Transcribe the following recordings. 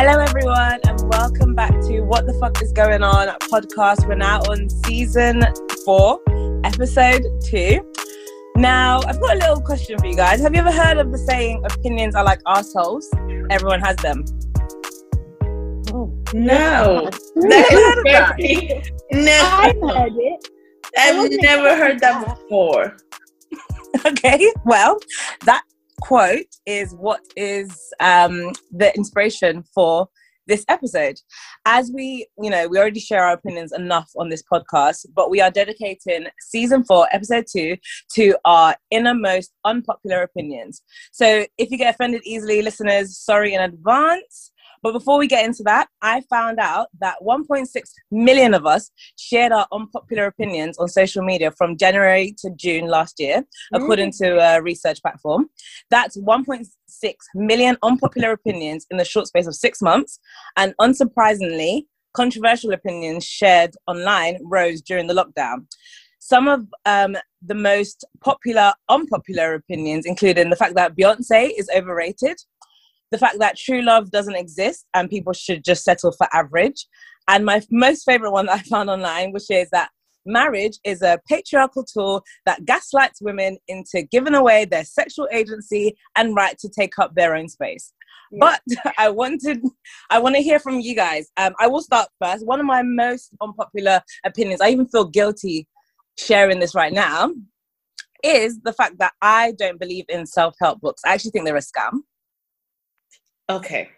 Hello, everyone, and welcome back to What the Fuck is Going On podcast. We're now on season four, episode two. Now, I've got a little question for you guys. Have you ever heard of the saying, opinions are like assholes? Everyone has them. Oh, no. Never heard of that? No. I've heard it. I've never heard that before. okay well that quote is what is um the inspiration for this episode. As we you know we already share our opinions enough on this podcast but we are dedicating season four episode two to our innermost unpopular opinions. So if you get offended easily listeners sorry in advance but before we get into that, I found out that 1.6 million of us shared our unpopular opinions on social media from January to June last year, according to a research platform. That's 1.6 million unpopular opinions in the short space of six months. And unsurprisingly, controversial opinions shared online rose during the lockdown. Some of um, the most popular unpopular opinions including the fact that Beyonce is overrated, the fact that true love doesn't exist and people should just settle for average. And my most favorite one that I found online, which is that marriage is a patriarchal tool that gaslights women into giving away their sexual agency and right to take up their own space. But I wanted, I want to hear from you guys. Um, I will start first. One of my most unpopular opinions, I even feel guilty sharing this right now, is the fact that I don't believe in self help books. I actually think they're a scam. Okay.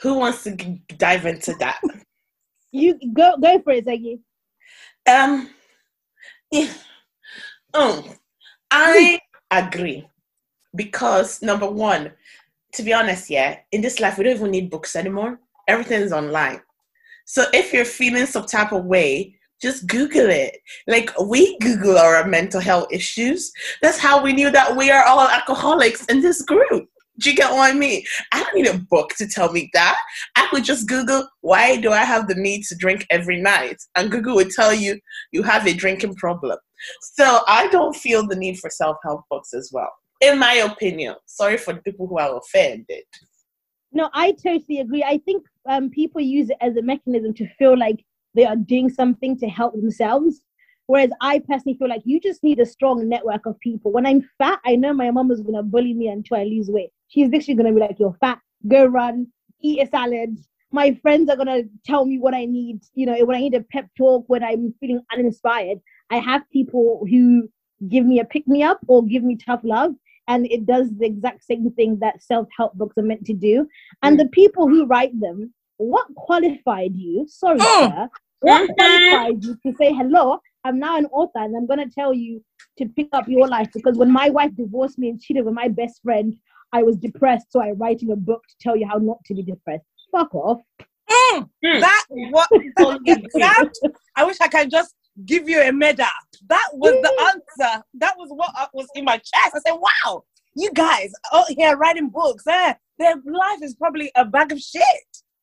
Who wants to g- dive into that? You go go for it, Zaggy. Um, yeah. Um, I agree because number one, to be honest, yeah, in this life we don't even need books anymore. Everything's online. So if you're feeling some type of way, just Google it. Like we Google our mental health issues. That's how we knew that we are all alcoholics in this group. Do you get what I mean? I don't need a book to tell me that. I could just Google why do I have the need to drink every night, and Google would tell you you have a drinking problem. So I don't feel the need for self help books as well, in my opinion. Sorry for the people who are offended. No, I totally agree. I think um, people use it as a mechanism to feel like they are doing something to help themselves. Whereas I personally feel like you just need a strong network of people. When I'm fat, I know my mom is gonna bully me until I lose weight. She's literally gonna be like, "You're fat. Go run. Eat a salad." My friends are gonna tell me what I need. You know, when I need a pep talk, when I'm feeling uninspired, I have people who give me a pick me up or give me tough love, and it does the exact same thing that self help books are meant to do. And the people who write them, what qualified you? Sorry, Mm. sir. What qualified you to say hello? I'm now an author, and I'm gonna tell you to pick up your life because when my wife divorced me and cheated with my best friend, I was depressed, so I'm writing a book to tell you how not to be depressed. Fuck off. Mm, Hmm. that what that, I wish I could just give you a medal. That was the answer. That was what uh, was in my chest. I said, "Wow, you guys out here writing books. Eh? Their life is probably a bag of shit."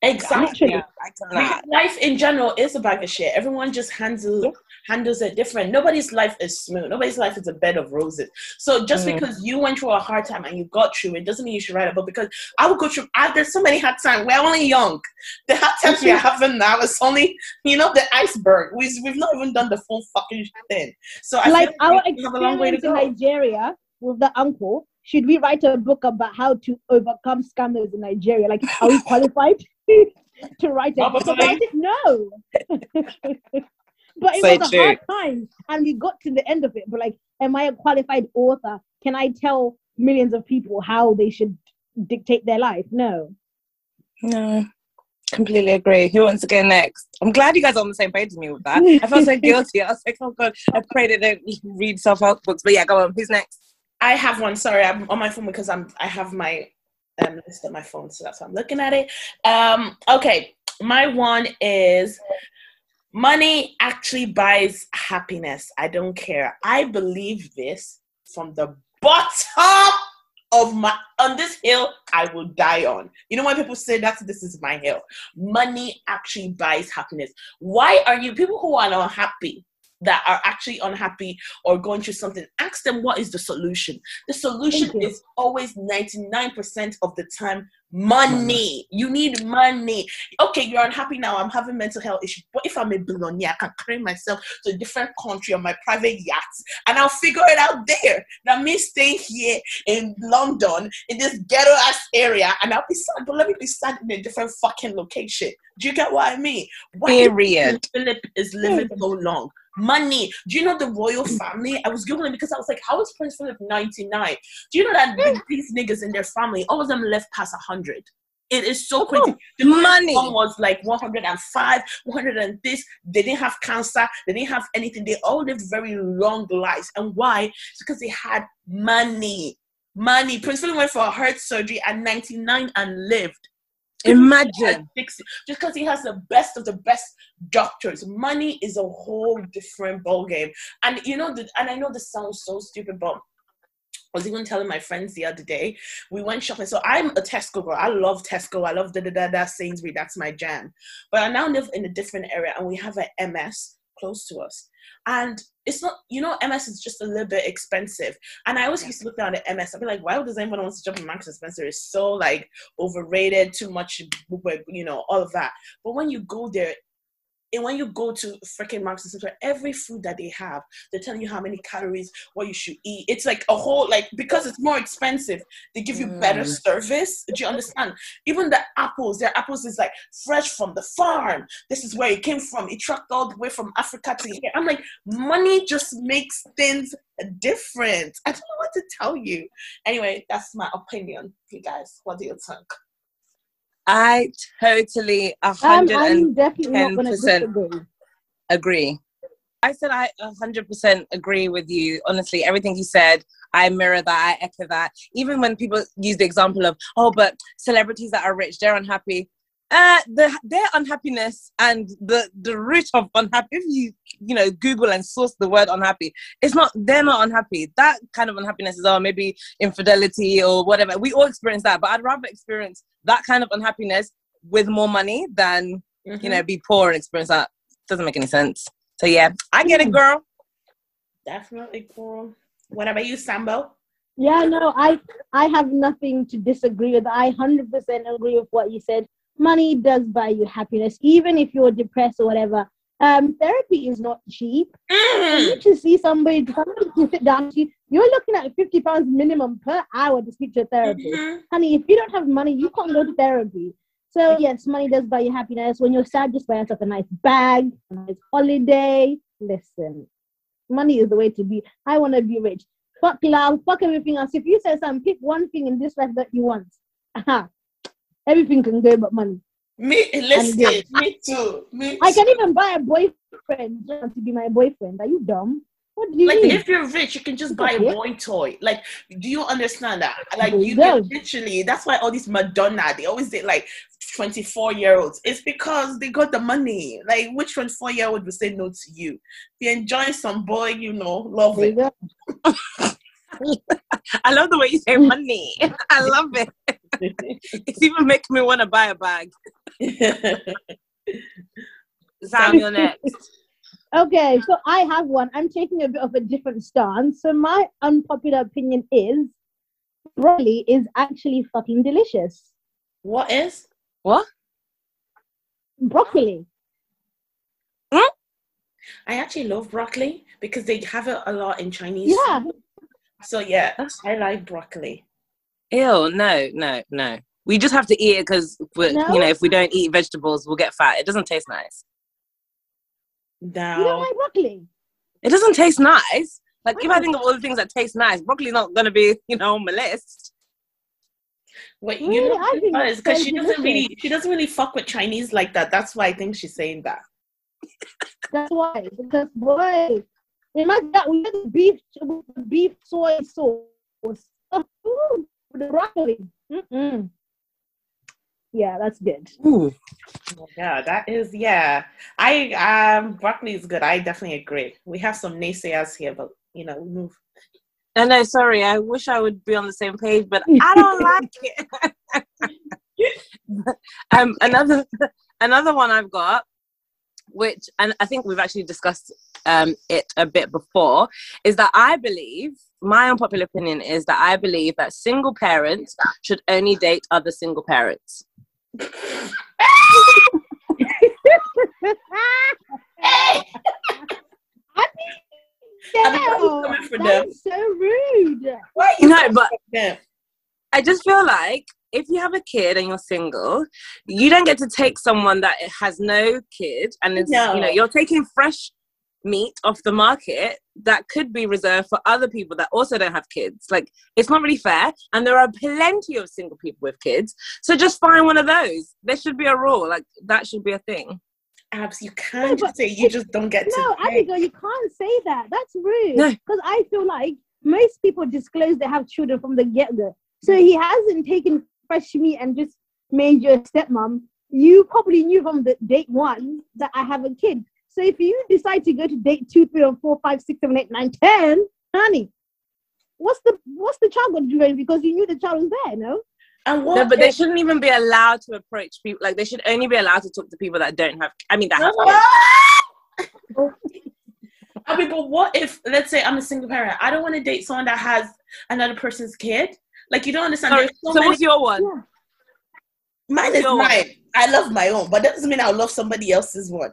Exactly. Literally. I. Because life in general is a bag of shit. Everyone just handles Yeah. handles it different. Nobody's life is smooth. Nobody's life is a bed of roses. So just Mm. because you went through a hard time and you got through it doesn't mean you should write a book. Because I would go through. I, there's so many hard times. We're only young. The hard times we're having now is only you know the iceberg. We've we've not even done the full fucking thing. So I like feel our we have a long way to experience in. Nigeria with the uncle. Should we write a book about how to overcome scammers in Nigeria? Like, are we qualified to write a book Probably. about it? No. but it So was a true. hard time, and we got to the end of it. But like, am I a qualified author? Can I tell millions of people how they should dictate their life? No. No, completely agree. Who wants to go next? I'm glad you guys are on the same page with me with that. I felt so guilty. I was like, "Oh God, I pray they don't read self help books." But yeah, go on. Who's next? I have one. Sorry, I'm on my phone because I'm I have my um, list on my phone, so that's why I'm looking at it. Um, okay, my one is money actually buys happiness. I don't care. I believe this from the bottom of my on this hill I will die on. You know when people say that this is my hill. Money actually buys happiness. Why are you people who are unhappy? That are actually unhappy or going through something, ask them what is the solution. The solution is always 99% of the time money. You need money. Okay, you're unhappy now. I'm having mental health issues. But if I'm a billionaire, I can carry myself to a different country on my private yacht and I'll figure it out there. That means staying here in London in this ghetto ass area and I'll be sad, but let me be sad in a different fucking location. Do you get what I mean? Why Period. Philip is living so long. Money. Do you know the royal family? I was googling because I was like, how is Prince Philip 99? Do you know that th- these niggas in their family, all of them left past 100? It is so crazy. The money. One was like 105, 100 and this. They didn't have cancer. They didn't have anything. They all lived very long lives. And why? It's because they had money. Money. Prince Philip went for a heart surgery at 99 and lived. Imagine. Fix it. Just because he has the best of the best doctors. Money is a whole different ballgame. And you know, the, and I know this sounds so stupid, but I was even telling my friends the other day, we went shopping. So I'm a Tesco girl. I love Tesco. I love da da da da Sainsbury. That's my jam. But I now live in a different area and we have an MS close to us. And it's not, you know, MS is just a little bit expensive. And I always used to look down at MS. I'd be like, why does anyone want to jump in Marks and Spencer? It's so like overrated, too much, you know, all of that. But when you go there, and when you go to freaking Marks and Spencer, every food that they have, they're telling you how many calories, what you should eat. It's like a whole like because it's more expensive, they give you better Mm. service. Do you understand? Even the apples, their apples is like fresh from the farm. This is where it came from. It trucked all the way from Africa to here. I'm like, money just makes things different. I don't know what to tell you. Anyway, that's my opinion. You guys, what do you think? I totally a Um, hundred I'm definitely not going to 10%. disagree. agree. I said I a hundred percent agree with you. Honestly, everything you said, I mirror that. I echo that. Even when people use the example of, oh, but celebrities that are rich, they're unhappy. Uh, the their unhappiness and the the root of unhappy. If you you know Google and source the word unhappy, it's not. They're not unhappy. That kind of unhappiness is, oh, maybe infidelity or whatever. We all experience that, but I'd rather experience that kind of unhappiness with more money than you know be poor and experience that. Doesn't make any sense. So yeah, I get it, girl. definitely cool. What about you, Sambo? Yeah, no, I I have nothing to disagree with. I hundred percent agree with what you said. Money does buy you happiness, even if you're depressed or whatever. Um, therapy is not cheap. Mm. you to see somebody, somebody to sit down to you, you're looking at fifty pounds minimum per hour to speak to a therapist. Mhm. Honey, if you don't have money, you can't go to therapy. So yes, money does buy you happiness. When you're sad, just buy yourself a nice bag, a nice holiday. Listen, money is the way to be. I want to be rich. Fuck love, fuck everything else. If you say something, pick one thing in this life that you want. Aha. Everything can go but money. Me, listen, me too. Me I can too. even buy a boyfriend just to be my boyfriend. Are you dumb? What do you Like mean? if you're rich, you can just buy a boy toy. Like, do you understand that? Like you you can literally. That's why all these Madonna, they always date like 24 year olds. It's because they got the money. Like, which 24 year old would say no to you? If you enjoy some boy, you know, love there it. I love the way you say money. I love it. It's even making me want to buy a bag. Sam, you're next. Okay, so I have one. I'm taking a bit of a different stance. So my unpopular opinion is broccoli is actually fucking delicious. what is? What? Broccoli. Huh? I actually love broccoli because they have it a lot in Chinese. Yeah. food. So yeah, I like broccoli. Ew, no, no, no. We just have to eat it because, No? you know, if we don't eat vegetables, we'll get fat. It doesn't taste nice. No. You don't like broccoli? It doesn't taste nice. Like, if I think of all the things that taste nice, broccoli's not going to be, you know, on my list. wait, Really? you know, because she doesn't really, she doesn't really fuck with Chinese like that. That's why I think she's saying that. That's why. Because boy, imagine that we had beef beef soy sauce. Ooh, the broccoli. Mm-mm. Yeah, that's good. Ooh. Yeah, that is yeah. I um broccoli is good. I definitely agree. We have some naysayers here, but you know, we move. I know, sorry. I wish I would be on the same page, but I don't like it. um, another, another one I've got which, and I think we've actually discussed um, it a bit before, is that I believe, my unpopular opinion is that I believe that single parents should only date other single parents. I I mean, mean, why are you coming for them? that's so rude. Why you No, but- I just feel like if you have a kid and you're single, you don't get to take someone that has no kid and it's, you know, you're taking fresh meat off the market that could be reserved for other people that also don't have kids. Like it's not really fair. And there are plenty of single people with kids. So just find one of those. There should be a rule. Like that should be a thing. Abs, you can't No, just say you just don't get No, to. pick. Abigail, you can't say that. That's rude. No. Because I feel like most people disclose they have children from the get go. So he hasn't taken fresh meat and just made you a stepmom. You probably knew from the date one that I have a kid. So if you decide to go to date two, three, or four, five, six, seven, eight, nine, ten, honey, what's the what's the child going to do? Because you knew the child was there, no? And what No, but they shouldn't even be allowed to approach people. Like they should only be allowed to talk to people that don't have. I mean, that have kids. I mean, but what if, let's say, I'm a single parent. I don't want to date someone that has another person's kid. Like you don't understand. Sorry, so, so many. what's your one? Yeah. Mine is your one? mine. I love my own, but that doesn't mean I'll love somebody else's one.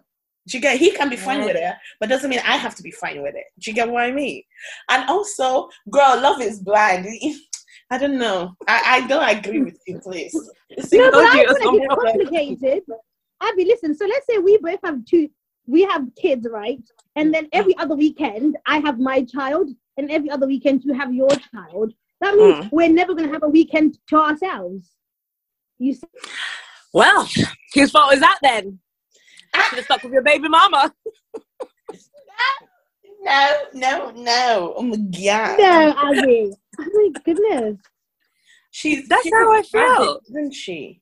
Do you get? He can be fine Yeah. with it, but doesn't mean I have to be fine with it. Do you get what I mean? And also, girl, love is blind. I don't know. I, I don't agree with you, please. No, Single- but I you it feel was like it's complicated. Abby, listen. So let's say we both have two. We have kids, right? And then every other weekend, I have my child, and every other weekend, you have your child. That means mm. we're never going to have a weekend to ourselves. You see? Well, whose fault is that then? Ah. Should have stuck with your baby mama. no, no, no. Oh my god. No, Abby. Oh my goodness. She's That's she's how I tragic, felt. isn't she?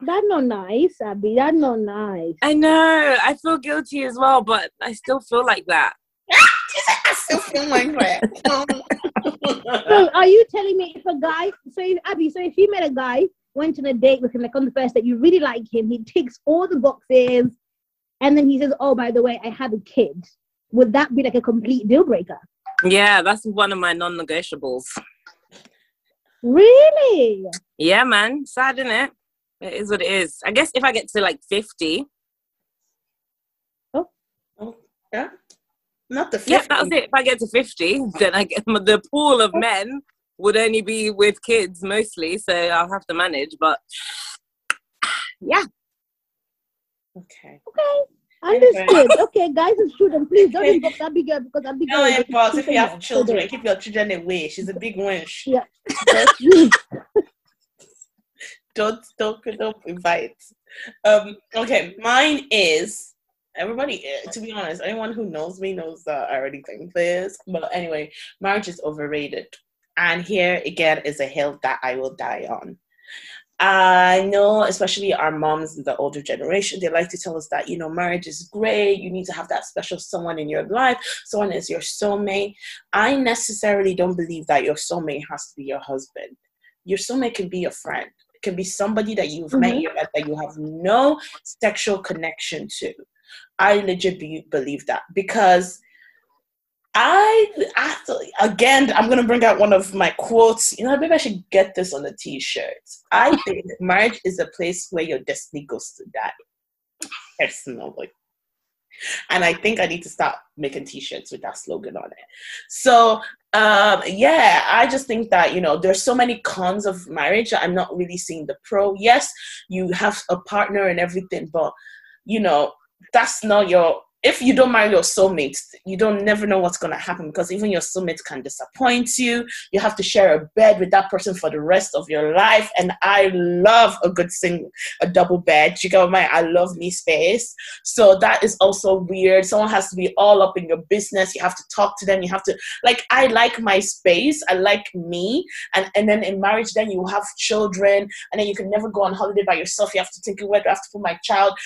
That's not nice, Abby. That's not nice. I know. I feel guilty as well, but I still feel like that. I still feel like that. So are you telling me if a guy, so if, Abby, so if you met a guy, went on a date with him, like on the first date, you really like him, he ticks all the boxes, and then he says, "Oh, by the way, I have a kid," would that be like a complete deal breaker? Yeah, that's one of my non-negotiables. Really? Yeah, man. Sad, isn't it? It is what it is. I guess if I get to like 50, Oh, oh yeah. Not the 50. yeah, fifth. that's it. If I get to 50, then I get the pool of oh. men would only be with kids mostly, so I'll have to manage. But yeah, Okay. Okay. Understood. Okay, guys with children, please don't involve that big girl because that big girl. No, is and boss, if you have your children, keep your children away. She's a big wench. Yeah. Don't, don't, don't, don't invite. Um, okay, mine is everybody. eh, To be honest, anyone who knows me knows that I already think this. But anyway, marriage is overrated, and here again is a hill that I will die on. I know, especially our moms in the older generation, they like to tell us that, you know, marriage is great. You need to have that special someone in your life. Someone is your soulmate. I necessarily don't believe that your soulmate has to be your husband. Your soulmate can be your friend. It can be somebody that you've met Mhm. you met that you have no sexual connection to. I legit be, believe that because I actually, again, I'm gonna bring out one of my quotes. You know, maybe I should get this on a T-shirt. I think marriage is a place where your destiny goes to die. Personally, and I think I need to start making T-shirts with that slogan on it. So, um, yeah, I just think that you know, there's so many cons of marriage. I'm not really seeing the pro. Yes, you have a partner and everything, but you know, that's not your if you don't marry your soulmate you don't never know what's to happen because even your soulmate can disappoint you. You have to share a bed with that person for the rest of your life. And i love a good single a double bed. You get my i love me space. So that is also weird. Someone has to be all up in your business. You have to talk to them. You have to like i like my space. I like me. And and then in marriage then you have children and then you can never go on holiday by yourself. You have to think where do i have to put my child?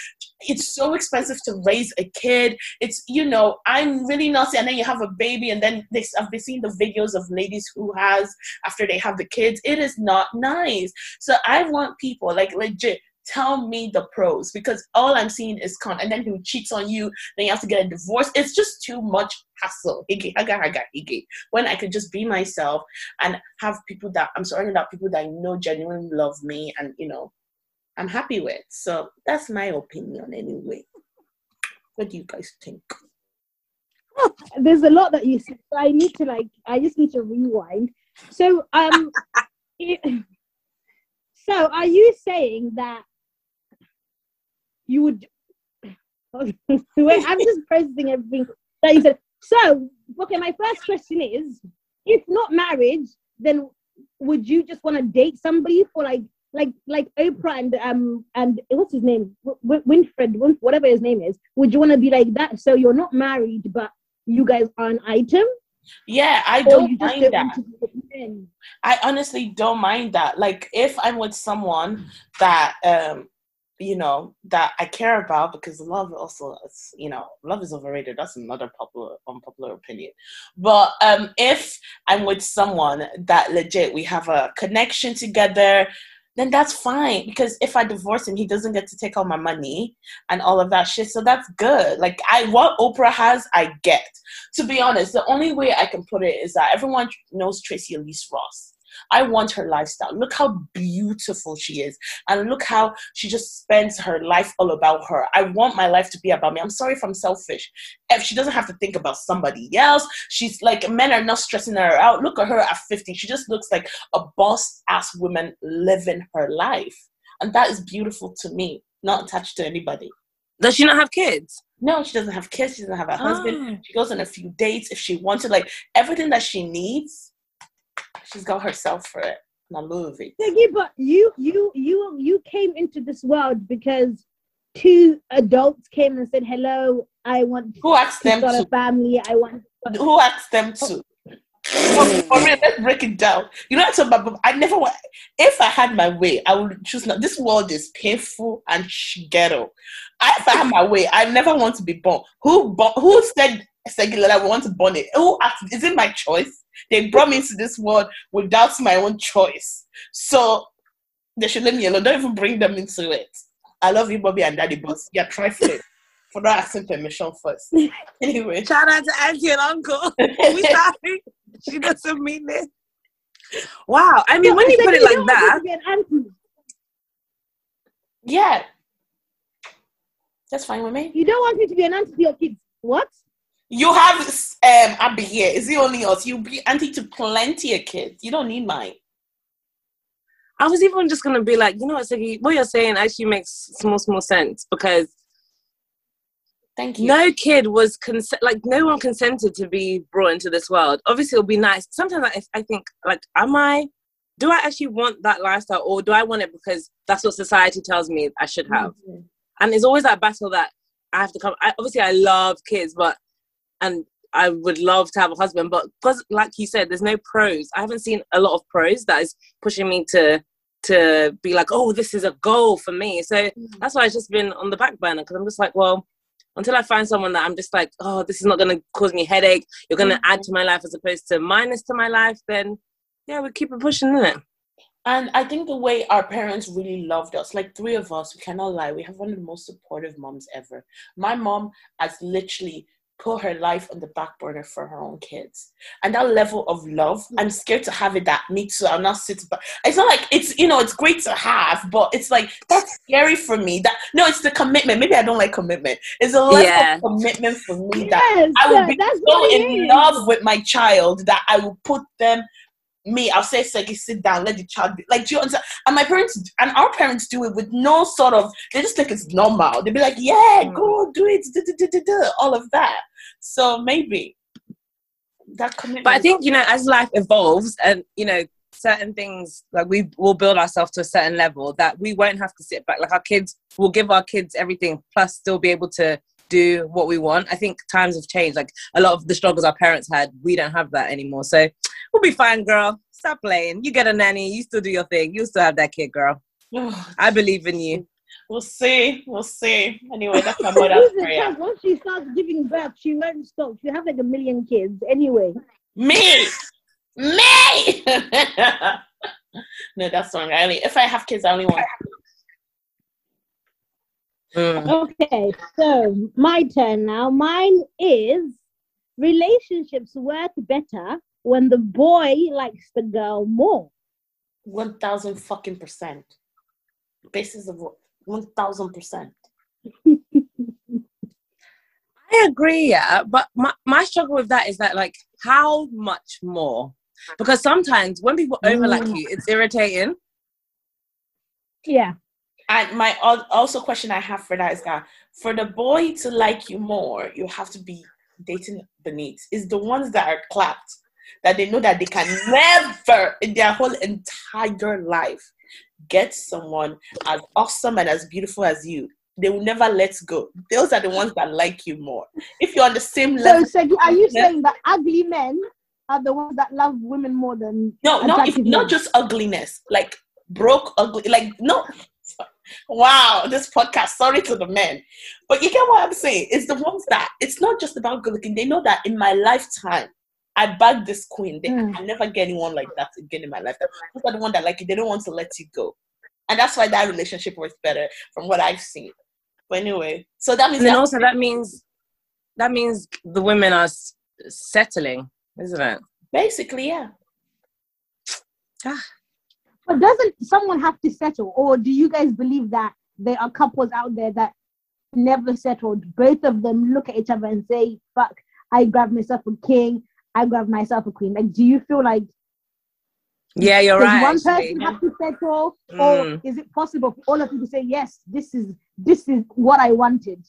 It's so expensive to raise a kid. It's you know I'm really not, and then you have a baby, and then they, I've been seeing the videos of ladies who has after they have the kids. It is not nice. So I want people like legit tell me the pros because all I'm seeing is con. And then he cheats on you, then you have to get a divorce. It's just too much hassle. When I could just be myself and have people that I'm surrounded about people that I know genuinely love me and you know I'm happy with. So that's my opinion anyway. What do you guys think? There's a lot that you said. I need to like. I just need to rewind. So um, it, so are you saying that you would? I'm just processing everything that you said. So okay, my first question is: if not marriage, then would you just want to date somebody for like like like Oprah and um and what's his name? W- Winfred whatever his name is. Would you want to be like that? So you're not married but you guys are an item? Yeah I don't mind that. I honestly don't mind that. Like if I'm with someone that um you know that I care about because love also is you know love is overrated. That's another popular unpopular opinion. But um, if I'm with someone that legit we have a connection together, then that's fine because if I divorce him, he doesn't get to take all my money and all of that shit. So that's good. Like I what Oprah has, I get. To be honest, the only way I can put it is that everyone knows Tracee Ellis Ross. I want her lifestyle. Look how beautiful she is. And look how she just spends her life all about her. I want my life to be about me. I'm sorry if I'm selfish. If she doesn't have to think about somebody else, she's like, men are not stressing her out. Look at her at 50. She just looks like a boss ass woman living her life. And that is beautiful to me, not attached to anybody. Does she not have kids? No, she doesn't have kids. She doesn't have a husband. Oh. She goes on a few dates if she wants to. Like everything that she needs, she's got herself for it. I love it. Yeah, but you you you you came into this world because two adults came and said, "Hello, I want who asked them to? a family. I want." Who asked them to? for real, let's break it down. You know, what I'm talking about, I never want. If I had my way, I would choose not. This world is painful and ghetto. I, if I had my way, I never want to be born. Who who said secular? I want to born it. Who asked? Is it my choice? They brought me into this world without my own choice. So they should let me alone. Don't even bring them into it. I love you, Bobby and Daddy, but you're trifling for not asking permission first. Anyway. Shout out to auntie and uncle. we sorry. She doesn't mean it. Wow. I mean, when you put it like that. Yeah. That's fine with me. You don't want me to be an auntie to your kids. What? You have um Abby here. Is it only us? You'll be auntie to plenty of kids. You don't need mine. I was even just gonna be like, you know what, Siggy, what you're saying actually makes small, small sense because Thank you. No kid was consent like no one consented to be brought into this world. Obviously, it'll be nice. Sometimes I, I think like, am I? Do I actually want that lifestyle, or do I want it because that's what society tells me I should have? Mm-hmm. And it's always that battle that I have to come. I, obviously, I love kids, but and I would love to have a husband, but because, like you said, there's no pros. I haven't seen a lot of pros that is pushing me to to be like, oh, this is a goal for me. So mm-hmm. that's why I've just been on the back burner because I'm just like, well, until I find someone that I'm just like, oh, this is not going to cause me headache. You're going to mm-hmm. add to my life as opposed to minus to my life. Then, yeah, we keep it pushing, isn't it? And I think the way our parents really loved us, like three of us, we cannot lie, we have one of the most supportive moms ever. My mom has literally put her life on the back burner for her own kids. And that level of love, I'm scared to have it that me too. I'll not sit but it's not like it's you know, it's great to have, but it's like that's scary for me. That no, it's the commitment. Maybe I don't like commitment. It's a level yeah. of commitment for me that yes, I will be so in is. love with my child that I will put them me, I'll say, Segi, sit down, let the child be. Like, do you understand? And my parents, and our parents do it with no sort of, they just think it's normal. They'd be like, yeah, mm. go do it, do, do, do, do, all of that. So maybe that commitment. But I think, you know, as life evolves and, you know, certain things, like we will build ourselves to a certain level that we won't have to sit back. Like our kids, will give our kids everything, plus still be able to do what we want. I think times have changed. Like a lot of the struggles our parents had, we don't have that anymore. So we'll be fine, girl. Stop playing. You get a nanny. You still do your thing. You still have that kid, girl. I believe in you. We'll see. We'll see. Anyway, that's my mother's prayer. Once she starts giving birth, she won't stop. She have like a million kids. Anyway. Me. Me. no, that's wrong. I only if I have kids, I only want Mm. Okay, so my turn now. Mine is relationships work better when the boy likes the girl more. One thousand fucking percent. Basis of one thousand percent. I agree, yeah. But my, my struggle with that is that like how much more? Because sometimes when people overlap Mm. you, it's irritating. Yeah. And my also question I have for that is that for the boy to like you more, you have to be dating beneath. Is the ones that are clapped that they know that they can never in their whole entire life get someone as awesome and as beautiful as you. They will never let go. Those are the ones that like you more. If you're on the same So, level, so are you saying that ugly men are the ones that love women more than no, not if, not just ugliness, like broke ugly, like no. Wow, this podcast. Sorry to the men, but you get what I'm saying. It's the ones that it's not just about good looking. They know that in my lifetime, I bagged this queen. They, Mm. I never get anyone like that again in my life. Those are the one that like you. They don't want to let you go, and that's why that relationship works better from what I've seen. But anyway, so that means And that- also that means that means the women are s- settling, isn't it? basically, yeah. Ah. But doesn't someone have to settle? Or do you guys believe that there are couples out there that never settled? Both of them look at each other and say, fuck, I grabbed myself a king, I grab myself a queen. Like, do you feel like Yeah, you're does right. one actually. person have to settle? Mm. Or is it possible for all of you to say, yes, this is this is what I wanted?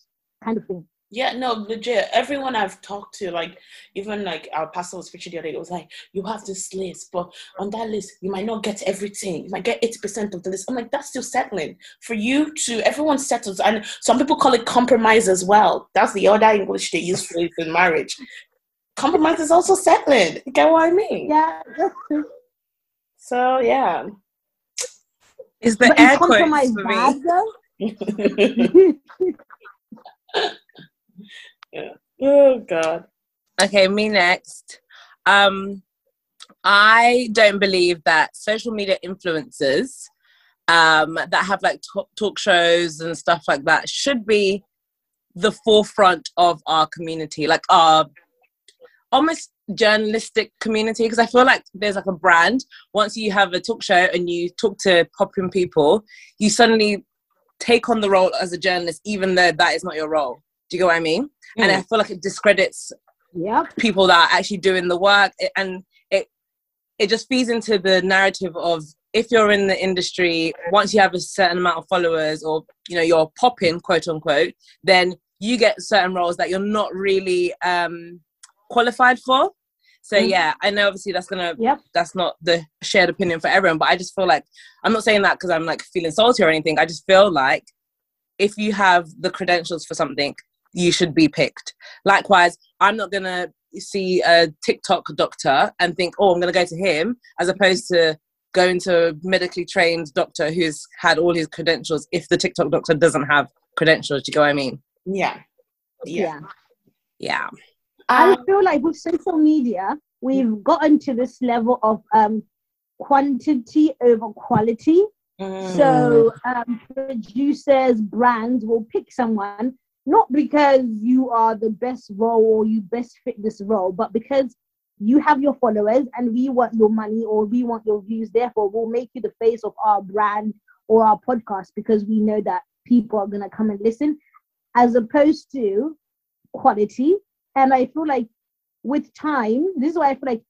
Kind of thing. Yeah, no, legit. Everyone I've talked to, like even like our pastor was featured the other day, it was like, you have this list, but on that list, you might not get everything. You might get 80% of the list. I'm like, that's still settling. For you to everyone settles and some people call it compromise as well. That's the other English they use for it in marriage. Compromise is also settling. You get what I mean? Yeah. So yeah. Is the But air compromise quotes for bad me. though? oh god. Okay, me next. Um, I don't believe that social media influencers um, that have like talk, talk shows and stuff like that should be the forefront of our community, like our almost journalistic community. Because I feel like there's like a brand. Once you have a talk show and you talk to popular people, you suddenly take on the role as a journalist, even though that is not your role. Do you get what I mean? And I feel like it discredits Yep. people that are actually doing the work it- and it it just feeds into the narrative of if you're in the industry once you have a certain amount of followers or you know you're popping quote unquote then you get certain roles that you're not really um qualified for so Mhm. yeah i know obviously that's gonna Yep. that's not the shared opinion for everyone but i just feel like i'm not saying that because i'm like feeling salty or anything i just feel like if you have the credentials for something you should be picked likewise i'm not gonna see a tiktok doctor and think oh i'm gonna go to him as opposed to going to a medically trained doctor who's had all his credentials if the tiktok doctor doesn't have credentials do you go what i mean Yeah. Yeah. yeah. yeah I Um, feel like with social media, we've gotten to this level of um, quantity over quality. mm, So um, producers, brands will pick someone not because you are the best role or you best fit this role, but because you have your followers and we want your money or we want your views. Therefore, we'll make you the face of our brand or our podcast because we know that people are going to come and listen, as opposed to quality. And I feel like with time, this is why I feel like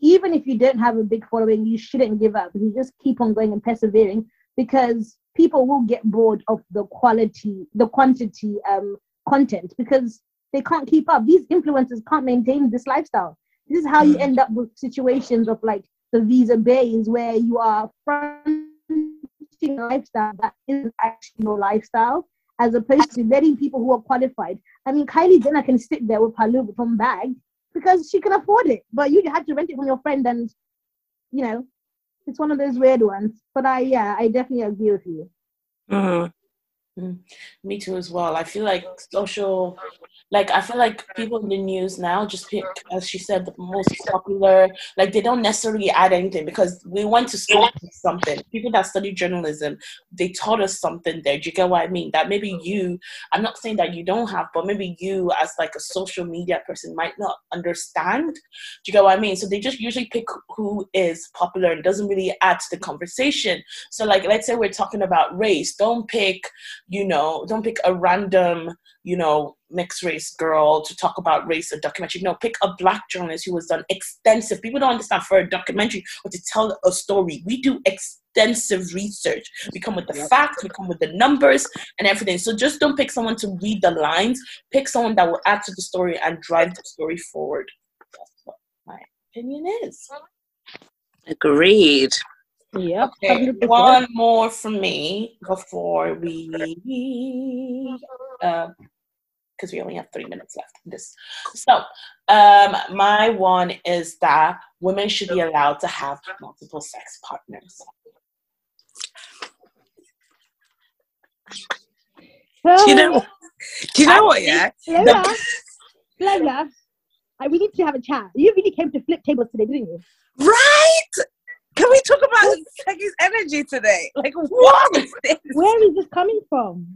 even if you don't have a big following, you shouldn't give up. You just keep on going and persevering because people will get bored of the quality, the quantity um content because they can't keep up. These influencers can't maintain this lifestyle. This is how you Mm. end up with situations of like the visa bays where you are fronting a lifestyle that isn't actually your lifestyle, as opposed to letting people who are qualified. I mean, Kylie Jenner can sit there with her Louis Vuitton bag because she can afford it, but you had to rent it from your friend, and you know, it's one of those weird ones. But I, yeah, I definitely agree with you. Mhm. Mm, me too as well. I feel like social, like I feel like people in the news now just pick, as she said, the most popular. Like they don't necessarily add anything because we went to school for something. People that study journalism, they taught us something there. Do you get what I mean? That maybe you, I'm not saying that you don't have, but maybe you as like a social media person might not understand. Do you get what I mean? So they just usually pick who is popular and doesn't really add to the conversation. So like, let's say we're talking about race, don't pick you know, don't pick a random, you know, mixed race girl to talk about race or documentary. No, pick a black journalist who has done extensive. People don't understand for a documentary or to tell a story. We do extensive research. We come with the facts, we come with the numbers and everything. So just don't pick someone to read the lines. Pick someone that will add to the story and drive the story forward. That's what my opinion is. Agreed. Yep. Okay, 100%. one more from me before we, because we only have three minutes left. in This, so um, my one is that women should be allowed to have multiple sex partners. Do you know? Do you know what? Yeah. Lola, Lola, I, we need to have a chat. You really came to flip tables today, didn't you? Right. Can we talk about Seki's energy today? Like, what is this? Where is this coming from?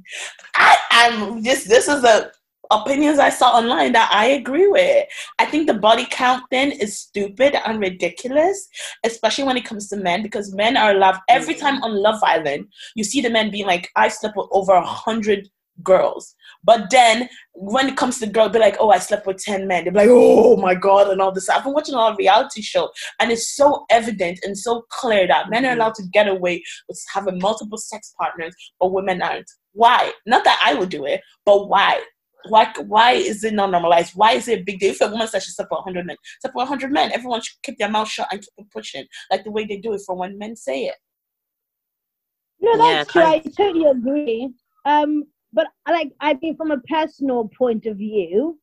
I, I'm just this is the opinions I saw online that I agree with. I think the body count thing is stupid and ridiculous, especially when it comes to men, because men are allowed every time on Love Island, you see the men being like, I slept with over a hundred girls. But then when it comes to girls, be like, oh, I slept with 10 men. They're like, oh my God, and all this. I've been watching a lot of reality show, and it's so evident and so clear that men are allowed to get away with having multiple sex partners, but women aren't. Why? Not that I would do it, but why? Why, why is it not normalized? Why is it a big deal? If a woman says she slept with 100 men, slept with 100 men, everyone should keep their mouth shut and keep pushing, like the way they do it for when men say it. No, Yeah, that's true. I kind totally agree. Um, but like I mean, from a personal point of view,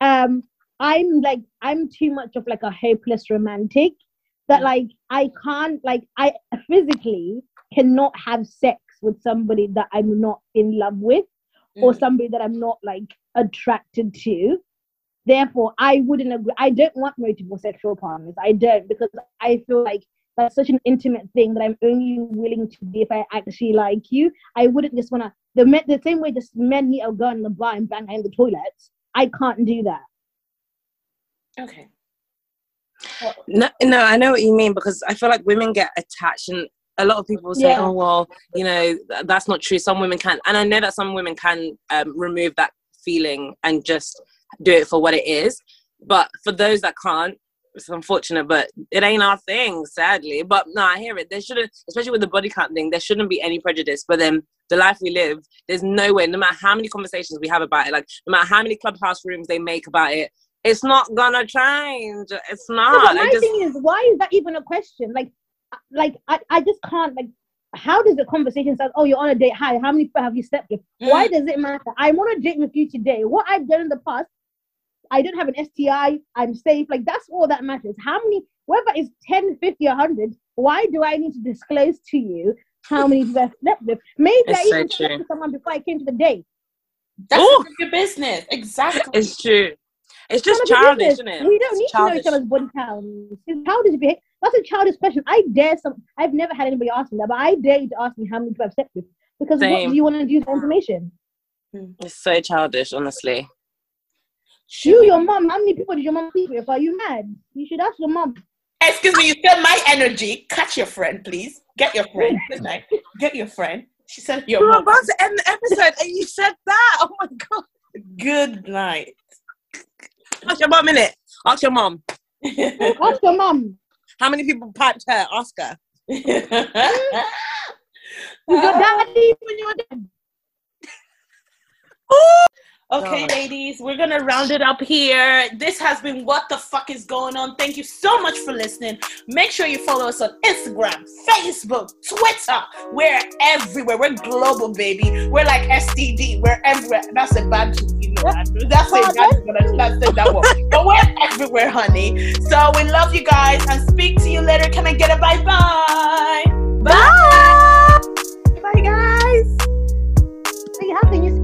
um, I'm like I'm too much of like a hopeless romantic that Mm. like I can't like I physically cannot have sex with somebody that I'm not in love with or Mm. somebody that I'm not like attracted to. Therefore, I wouldn't agree. I don't want multiple sexual partners. I don't because I feel like that's such an intimate thing that I'm only willing to be if I actually like you. I wouldn't just wanna the men, the same way just men meet a girl in the bar and bang her in the toilets. I can't do that. Okay. No, no, I know what you mean because I feel like women get attached, and a lot of people say, Yeah. "Oh, well, you know, th- that's not true." Some women can, and I know that some women can um, remove that feeling and just do it for what it is. But for those that can't, it's unfortunate, but it ain't our thing, sadly. But no, I hear it. There shouldn't, especially with the body count thing, there shouldn't be any prejudice. But then the life we live, there's no way, no matter how many conversations we have about it, like no matter how many clubhouse rooms they make about it, it's not gonna change. It's not. but my just, thing is, why is that even a question? Like, uh, like I, I just can't like. How does the conversation start? Oh, you're on a date. Hi, how many people have you slept with? Why mm. does it matter? I'm on a date with you today. What I've done in the past, I don't have an STI. I'm safe. Like that's all that matters. How many, whether it's 10, 50, 100, why do I need to disclose to you how many people I've slept with? Maybe It's I so even slept with someone before I came to the date. That's Ooh. your business. Exactly. It's true. It's just None of your childish, isn't it? We don't It's need to know each other's body counts. It's childish behavior. That's a childish question. I dare some. I've never had anybody ask me that, but I dare you to ask me how many people I've slept with. Because what do you want to do with the information? Hmm. It's so childish, honestly. You, your mom. How many people did your mom sleep with? Are you mad? You should ask your mom. Excuse me, you feel my energy. Catch your friend, please. Get your friend. Good night. Get your friend. She said your We were mom. about to end the episode and you said that. Oh my god. Good night. Ask your mom, innit? Ask your mom. Ask your mom. How many people piped her? Ask her. Is your daddy when you were dead? Okay, no. ladies, we're gonna round it up here. This has been What the Fuck is Going On. Thank you so much for listening. Make sure you follow us on Instagram, Facebook, Twitter. We're everywhere. We're global, baby. We're like STD. We're everywhere. That's a bad thing. That's it. That's gonna eh? it, that one. But we're everywhere, honey. So we love you guys and speak to you later. Can I get a bye-bye? Bye bye? Guys. How can you?